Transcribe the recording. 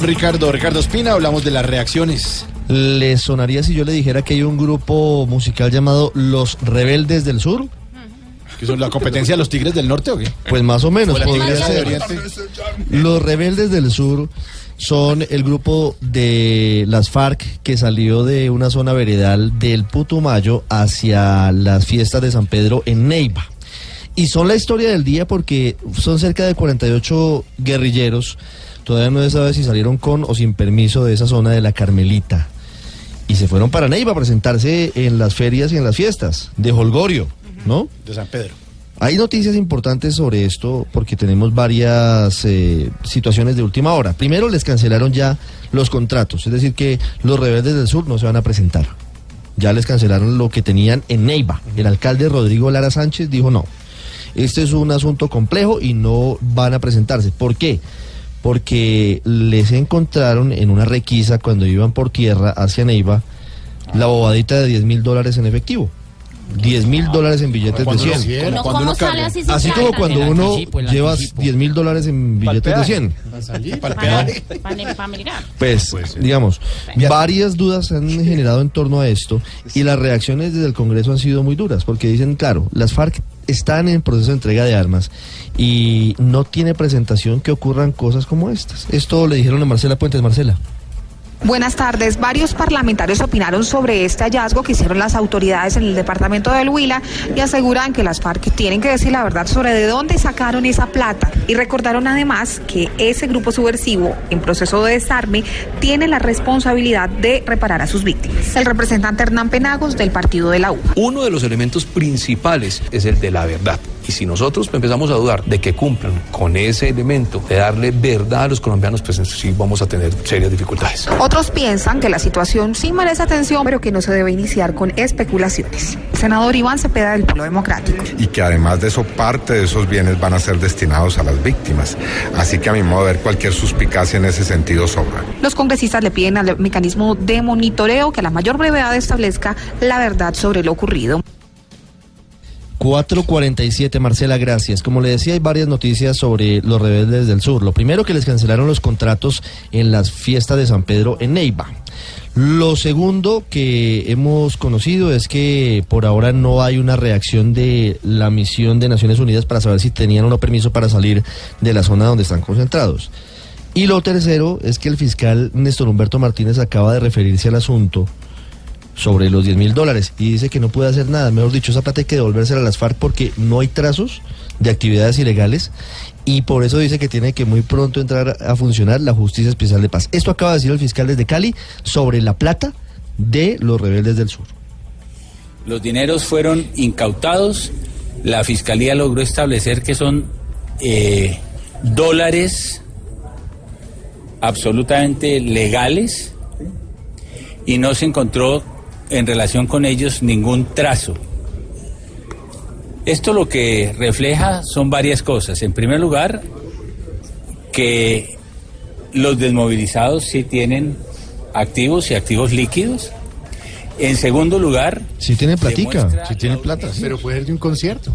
Ricardo, Ricardo Espina, hablamos de las reacciones. ¿Le sonaría si yo le dijera que hay un grupo musical llamado Los Rebeldes del Sur? ¿Que son la competencia de los Tigres del Norte o qué? Pues más o menos. ¿O la podría ser. Los Rebeldes del Sur son el grupo de las FARC que salió de una zona veredal del Putumayo hacia las fiestas de San Pedro en Neiva. Y son la historia del día porque son cerca de 48 guerrilleros. Todavía no se sabe si salieron con o sin permiso de esa zona de la Carmelita. Y se fueron para Neiva a presentarse en las ferias y en las fiestas de Holgorio, ¿no? De San Pedro. Hay noticias importantes sobre esto porque tenemos varias eh, situaciones de última hora. Primero, les cancelaron ya los contratos, es decir, que los rebeldes del sur no se van a presentar. Ya les cancelaron lo que tenían en Neiva. El alcalde Rodrigo Lara Sánchez dijo no. Este es un asunto complejo y no van a presentarse. ¿Por qué? Porque les encontraron en una requisa cuando iban por tierra hacia Neiva la bobadita de 10 mil dólares en efectivo. 10 mil dólares en billetes de Cuando uno 100. quiera, ¿Cómo, cuando cómo uno sale así sin Así plata? como cuando El uno anticipo, el llevas anticipo. 10 mil dólares en billetes de 100. Para el Para, para, para mirar. Pues, digamos, varias dudas se han generado en torno a esto y las reacciones desde el Congreso han sido muy duras porque dicen, claro, las FARC están en proceso de entrega de armas y no tiene presentación que ocurran cosas como estas. Esto le dijeron a Marcela Puentes. Marcela. Buenas tardes. Varios parlamentarios opinaron sobre este hallazgo que hicieron las autoridades en el departamento del Huila y aseguran que las FARC tienen que decir la verdad sobre de dónde sacaron esa plata. Y recordaron además que ese grupo subversivo en proceso de desarme tiene la responsabilidad de reparar a sus víctimas. El representante Hernán Penagos del partido de la U. Uno de los elementos principales es el de la verdad. Y si nosotros empezamos a dudar de que cumplan con ese elemento de darle verdad a los colombianos, pues sí vamos a tener serias dificultades. Otros piensan que la situación sí merece atención, pero que no se debe iniciar con especulaciones. El senador Iván Cepeda del Polo Democrático. y que además de eso parte de esos bienes van a ser destinados a las víctimas. Así que a mi modo de ver cualquier suspicacia en ese sentido sobra. Los congresistas le piden al mecanismo de monitoreo que a la mayor brevedad establezca la verdad sobre lo ocurrido. 447, Marcela, gracias. Como le decía, hay varias noticias sobre los rebeldes del sur. Lo primero, que les cancelaron los contratos en las fiestas de San Pedro en Neiva. Lo segundo que hemos conocido es que por ahora no hay una reacción de la misión de Naciones Unidas para saber si tenían o no permiso para salir de la zona donde están concentrados. Y lo tercero es que el fiscal Néstor Humberto Martínez acaba de referirse al asunto sobre los 10 mil dólares y dice que no puede hacer nada. Mejor dicho, esa plata hay que devolvérsela a las FARC porque no hay trazos de actividades ilegales y por eso dice que tiene que muy pronto entrar a funcionar la Justicia Especial de Paz. Esto acaba de decir el fiscal desde Cali sobre la plata de los rebeldes del sur. Los dineros fueron incautados. La fiscalía logró establecer que son eh, dólares absolutamente legales y no se encontró en relación con ellos ningún trazo. Esto lo que refleja son varias cosas. En primer lugar, que los desmovilizados sí tienen activos y activos líquidos. En segundo lugar, Si tiene platica. Si tiene la plata, sí. Pero puede ir de un concierto.